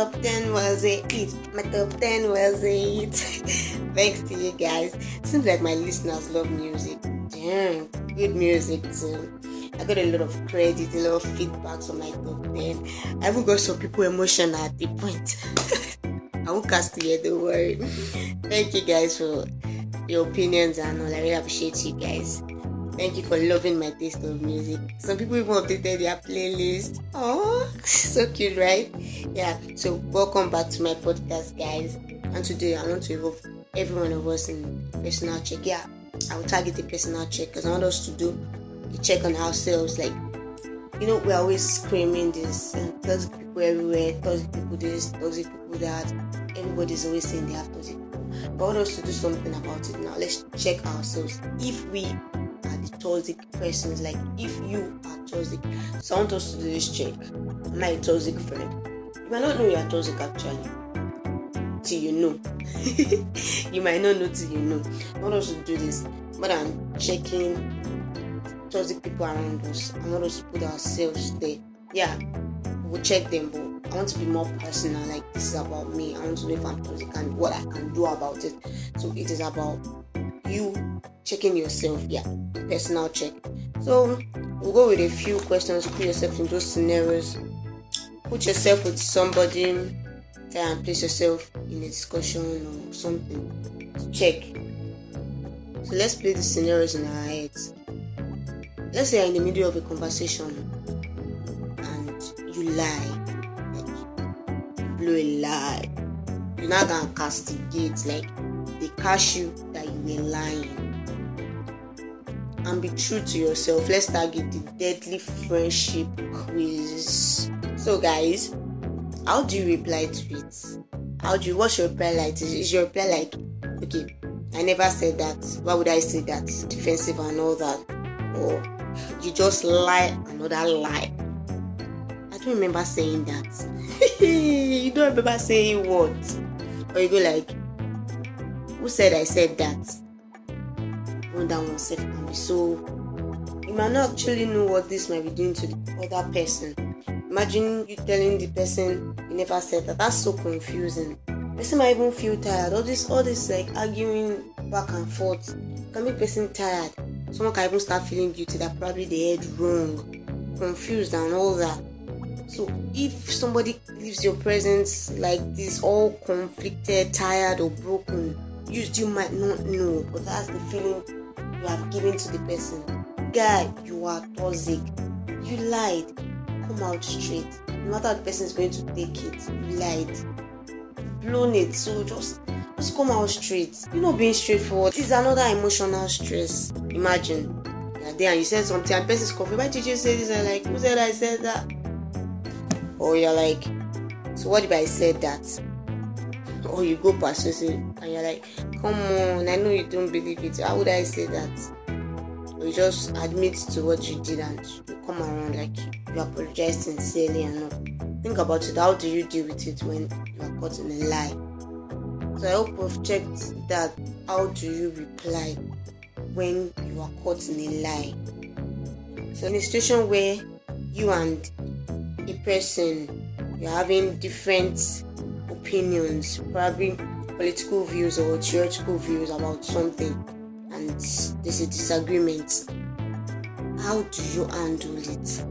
top 10 was a hit. My top 10 was a hit. Thanks to you guys. Seems like my listeners love music. Damn, good music too. I got a lot of credit, a lot of feedbacks on my top 10. I even got some people emotional at the point. I won't cast you the word. Thank you guys for your opinions and all. I really appreciate you guys. Thank you for loving my taste of music. Some people even updated their playlist. Oh, so cute, right? Yeah. So welcome back to my podcast, guys. And today I want to involve every one of us in personal check. Yeah, I will target a personal check because I want us to do a check on ourselves. Like, you know, we're always screaming this and toxic people everywhere, toxic people this, toxic people that. Everybody's always saying they have toxic. But I want us to do something about it now. Let's check ourselves. If we toxic persons. Like if you are toxic, someone us to do this check. Am I a toxic friend? You might not know you are toxic actually. Till you know. you might not know till you know. Want us to do this more than checking toxic people around us. I want us to put ourselves there. Yeah, we'll check them, but I want to be more personal. Like this is about me. I want to know if I'm toxic and what I can do about it. So it is about you checking yourself. Yeah, personal check. So we'll go with a few questions. Put yourself in those scenarios. Put yourself with somebody. Try and place yourself in a discussion or something. Check. So let's play the scenarios in our heads. Let's say you're in the middle of a conversation and you lie. Like you a lie. You're not gonna castigate like they catch you that lying and be true to yourself. Let's target the deadly friendship quiz. So, guys, how do you reply to it? How do you, what's your reply like? Is your reply like, okay, I never said that. Why would I say that? Defensive and all that. Or you just lie another lie. I don't remember saying that. you don't remember saying what? Or you go like, who said I said that? Be so. You might not actually know what this might be doing to the other person. Imagine you telling the person you never said that. That's so confusing. Person might even feel tired. All this, all this like arguing back and forth can make person tired. Someone can even start feeling guilty that probably they heard wrong, confused, and all that. So if somebody leaves your presence like this, all conflicted, tired, or broken, you still might not know, but that's the feeling you have given to the person. Guy, you are toxic. You lied. Come out straight. No matter the person is going to take it, you lied. Blown it. So just just come out straight. You know, being straightforward. is another emotional stress. Imagine you're there and you said something and the person is confused. Why did you say this? I'm like, who said I said that? Or you're like, so what if I said that? Or you go past it and you're like, come on, I know you don't believe it. How would I say that? You just admit to what you did and you come around like you apologize sincerely and all. Think about it. How do you deal with it when you are caught in a lie? So I hope you've checked that. How do you reply when you are caught in a lie? So in a situation where you and a person you're having different opinions, probably political views or theoretical views about something, and there's a disagreement. How do you handle it?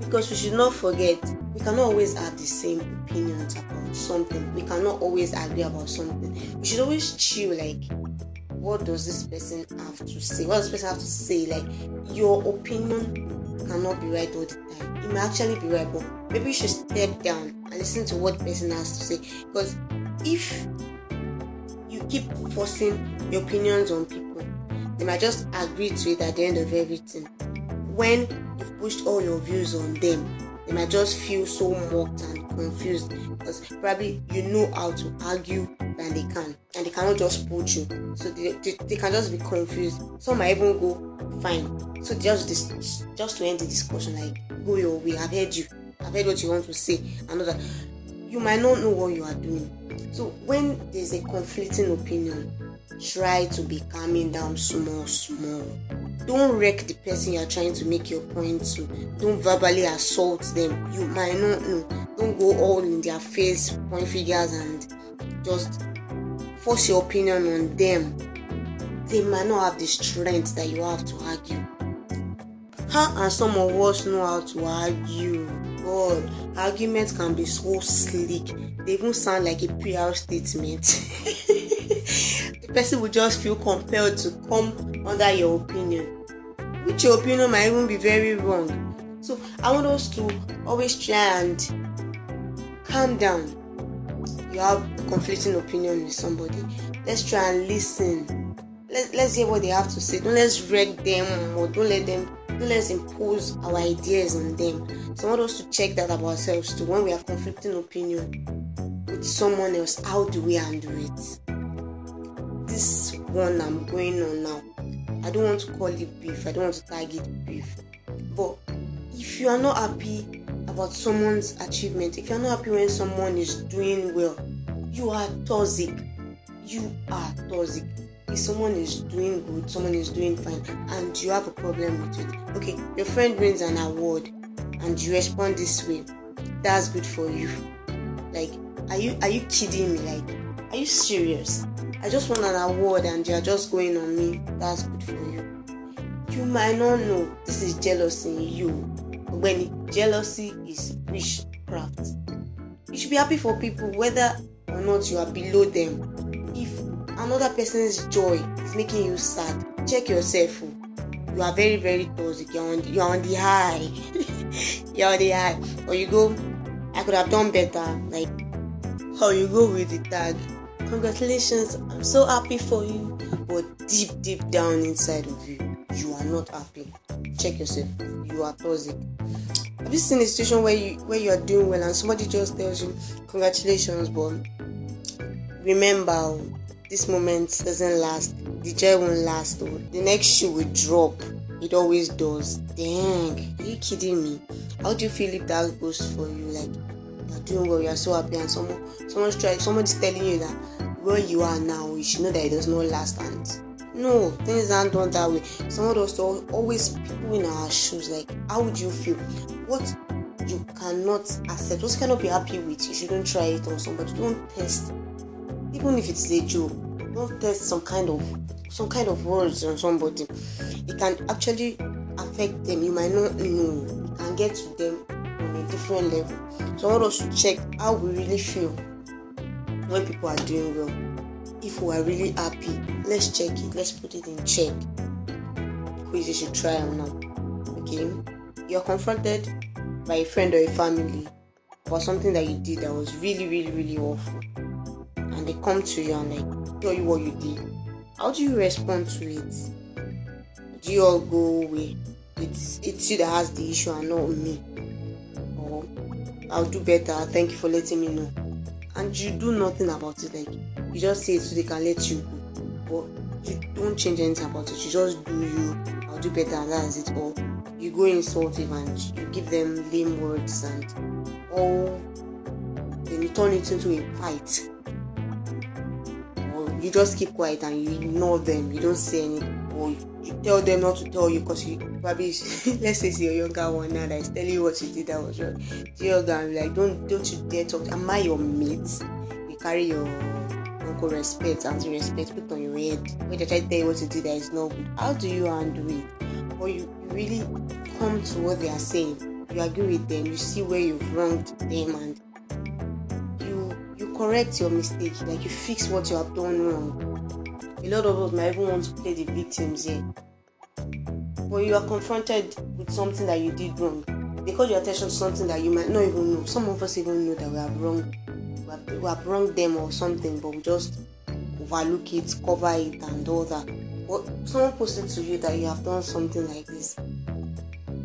Because we should not forget, we cannot always have the same opinions about something. We cannot always agree about something. We should always chill like what does this person have to say? What does this person have to say? Like your opinion cannot be right all the time. It may actually be right, but maybe you should step down and listen to what the person has to say. Because if you keep forcing your opinions on people, they might just agree to it at the end of everything. When you've pushed all your views on them, they might just feel so mocked and confused because probably you know how to argue than they can and they cannot just put you. So they, they, they can just be confused. Some might even go fine. So just this just to end the discussion like go your way. I've heard you. I've heard what you want to say. And that. You might not know what you are doing. So when there's a conflicting opinion try to be calming down small small don't wreck the person you're trying to make your point to. Don't verbally assault them. You might not know. Don't go all in their face, point figures, and just force your opinion on them. They might not have the strength that you have to argue. How and some of us know how to argue? God, arguments can be so slick. They even sound like a PR statement. person will just feel compelled to come under your opinion, which your opinion might even be very wrong. So I want us to always try and calm down. You have conflicting opinion with somebody. Let's try and listen. Let's let's hear what they have to say. Don't let's wreck them or don't let them don't let's impose our ideas on them. So I want us to check that about ourselves too. When we have conflicting opinion with someone else, how do we handle it? This one I'm going on now. I don't want to call it beef. I don't want to tag it beef. But if you are not happy about someone's achievement, if you're not happy when someone is doing well, you are toxic. You are toxic if someone is doing good, someone is doing fine, and you have a problem with it, okay, your friend wins an award and you respond this way, that's good for you. Like, are you are you kidding me? Like, are you serious? I just won an award and you're just going on me. That's good for you. You might not know this is jealousy in you. When jealousy is witchcraft, you should be happy for people whether or not you are below them If another person's joy is making you sad, check yourself. You are very, very toxic. You're on, you're on the high. you're on the high. Or you go, I could have done better. Like, how you go with the tag. Congratulations, I'm so happy for you. But deep, deep down inside of you, you are not happy. Check yourself. You are toxic. Have you seen a situation where you where you are doing well and somebody just tells you, Congratulations, but remember oh, this moment doesn't last. The joy won't last. Though. The next shoe will drop. It always does. Dang, are you kidding me? How do you feel if that goes for you? Like you're doing well, you're so happy, and someone someone's trying someone's telling you that where you are now, you should know that it does not last and no, things aren't done that way. Some of Someone does always people in our shoes. Like, how would you feel? What you cannot accept, what you cannot be happy with, you shouldn't try it on somebody. Don't test, even if it's a joke don't test some kind of some kind of words on somebody it can actually affect them you might not know it can get to them on a different level so i want us to check how we really feel when people are doing well if we are really happy let's check it let's put it in check quiz you should try or not okay you're confronted by a friend or a family for something that you did that was really really really awful and they come to you and like tell you what you did, how do you respond to it? Do you all go away? It's it's you that has the issue and not me. Or I'll do better. Thank you for letting me know. And you do nothing about it. Like you just say so they can let you go. But you don't change anything about it. You just do you. I'll do better and that's it. Or you go insultive and you give them lame words and all then you turn it into a fight Or you just keep quiet and you ignore them you don't say anything you tell them not to tell you because you probably let's say it's your younger one now that is telling you what you did that was wrong. The younger like don't don't you dare talk am i your mate? You carry your uncle respect and respect put on your head when they try to tell you what you do that is not good. How do you handle it? Or you, you really come to what they are saying you agree with them you see where you've wronged them and you you correct your mistake, like you fix what you have done wrong. A lot of us might even want to play the victims here. When you are confronted with something that you did wrong, they call your attention to something that you might not even know. Some of us even know that we have wronged, we have, we have wronged them or something, but we just overlook it, cover it, and all that. But someone posted to you that you have done something like this.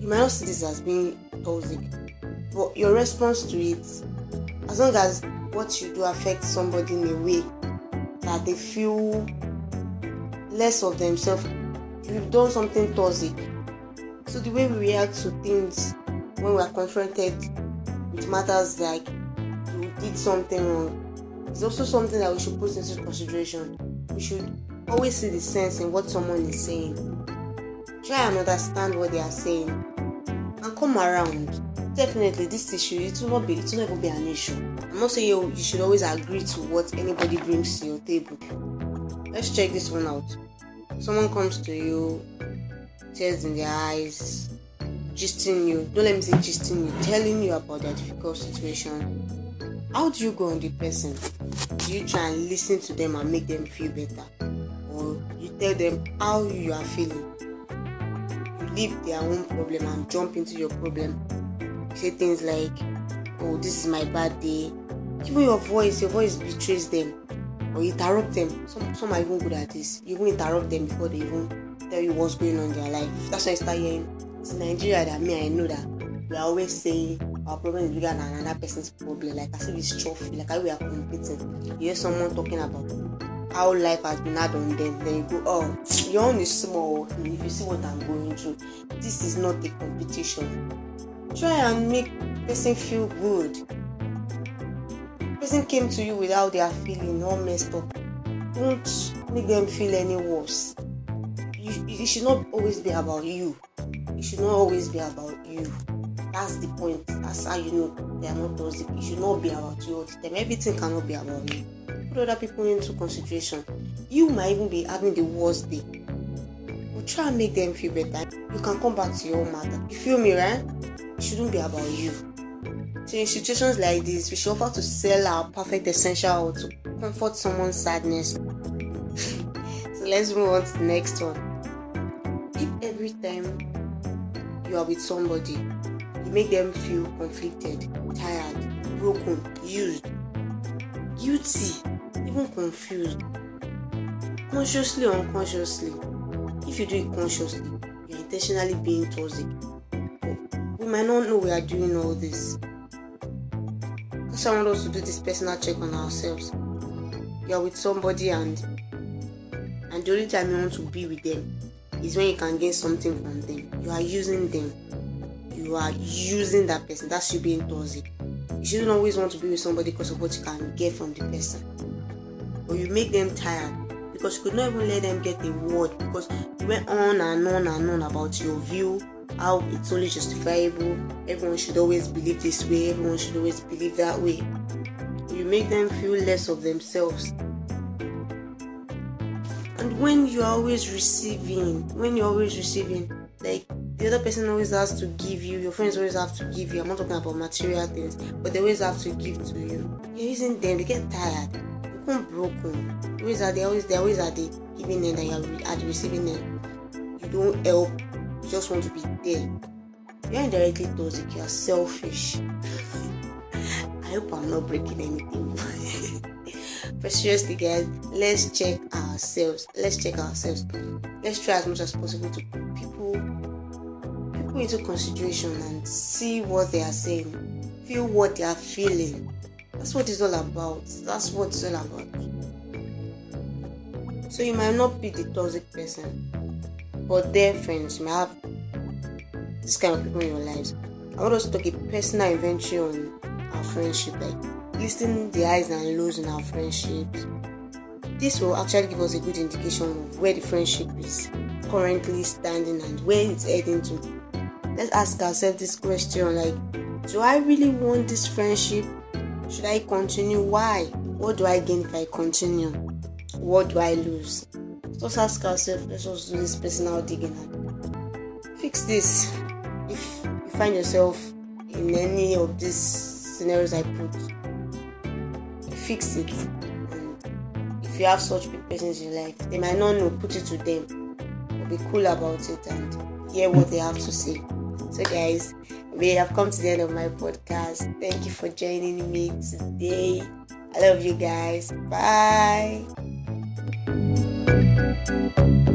You might not see this as being toxic, but your response to it, as long as what you do affects somebody in a way that they feel less of themselves. We've done something toxic. So the way we react to things when we are confronted with matters like you did something wrong is also something that we should put into consideration. We should always see the sense in what someone is saying. try and understand what they are saying and come around definitely this issue it will not be it will not even be an issue i'm not saying you, you should always agree to what anybody brings to your table let's check this one out. Someone comes to you tears in their eyes gisting you. Don't let me say gisting you telling you about their difficult situation. How do you go on the person? Do you try and listen to them and make them feel better? Or you tell them how you are feeling? You leave their own problem and jump into your problem. You say things like oh this is my bad day. Even your voice your voice betrays them or you interrupt them. Some some are even good at this. You even interrupt them before they even tell you what's going on in their life. That's why i start hearing it's nigeria that me i know that we are always saying our problem is bigger than another person's problem. Like as if it's trophy. Like how we are competing. You hear someone talking about how life has been hard on them then you go oh your own is small. If you see what i'm going through this is not a competition. Try and make person feel good person came to you without their feeling all messed up don't make them feel any worse. You, it should not always be about you. It should not always be about you. That's the point. That's how you know they are not toxic. It should not be about you all everything cannot be about you. Put other people into consideration. You might even be having the worst day. But try and make them feel better. You can come back to your matter. You feel me right? It shouldn't be about you so in situations like this we should offer to sell our perfect essential to comfort someone's sadness. So let's move on to the next one. If every time you are with somebody you make them feel conflicted tired broken used guilty even confused consciously or unconsciously if you do it consciously you're intentionally being toxic. We might not know we are doing all this want us to do this personal check on ourselves. You're with somebody and and the only time you want to be with them is when you can gain something from them. You are using them. You are using that person. That's you being toxic. You shouldn't always want to be with somebody because of what you can get from the person. Or you make them tired because you could not even let them get a word because you went on and on and on about your view how it's only justifiable. Everyone should always believe this way. Everyone should always believe that way. You make them feel less of themselves. And when you're always receiving when you're always receiving like the other person always has to give you your friends always have to give you i'm not talking about material things but they always have to give to you. You're using them they get tired. Become broken. Always are they always they always are the giving end and you're at the receiving end. You don't help just want to be there you're indirectly toxic you're selfish. I hope i'm not breaking anything. But seriously guys let's check ourselves. Let's check ourselves. Let's try as much as possible to put people people into consideration and see what they are saying. Feel what they are feeling. That's what it's all about. That's what it's all about. So you might not be the toxic person but their friends might have this kind of people in your lives i want us to take a personal inventory on our friendship like listing the highs and lows in our friendships. This will actually give us a good indication of where the friendship is currently standing and where it's heading to. Let's ask ourselves this question like, do I really want this friendship? Should I continue? Why? What do I gain if I continue? What do I lose? Let's ask ourselves, let's also do this personal digging and fix this. If you find yourself in any of these scenarios I put, fix it. And if you have such big persons in your life, they might not know, put it to them. But be cool about it and hear what they have to say. So, guys, we have come to the end of my podcast. Thank you for joining me today. I love you guys. Bye.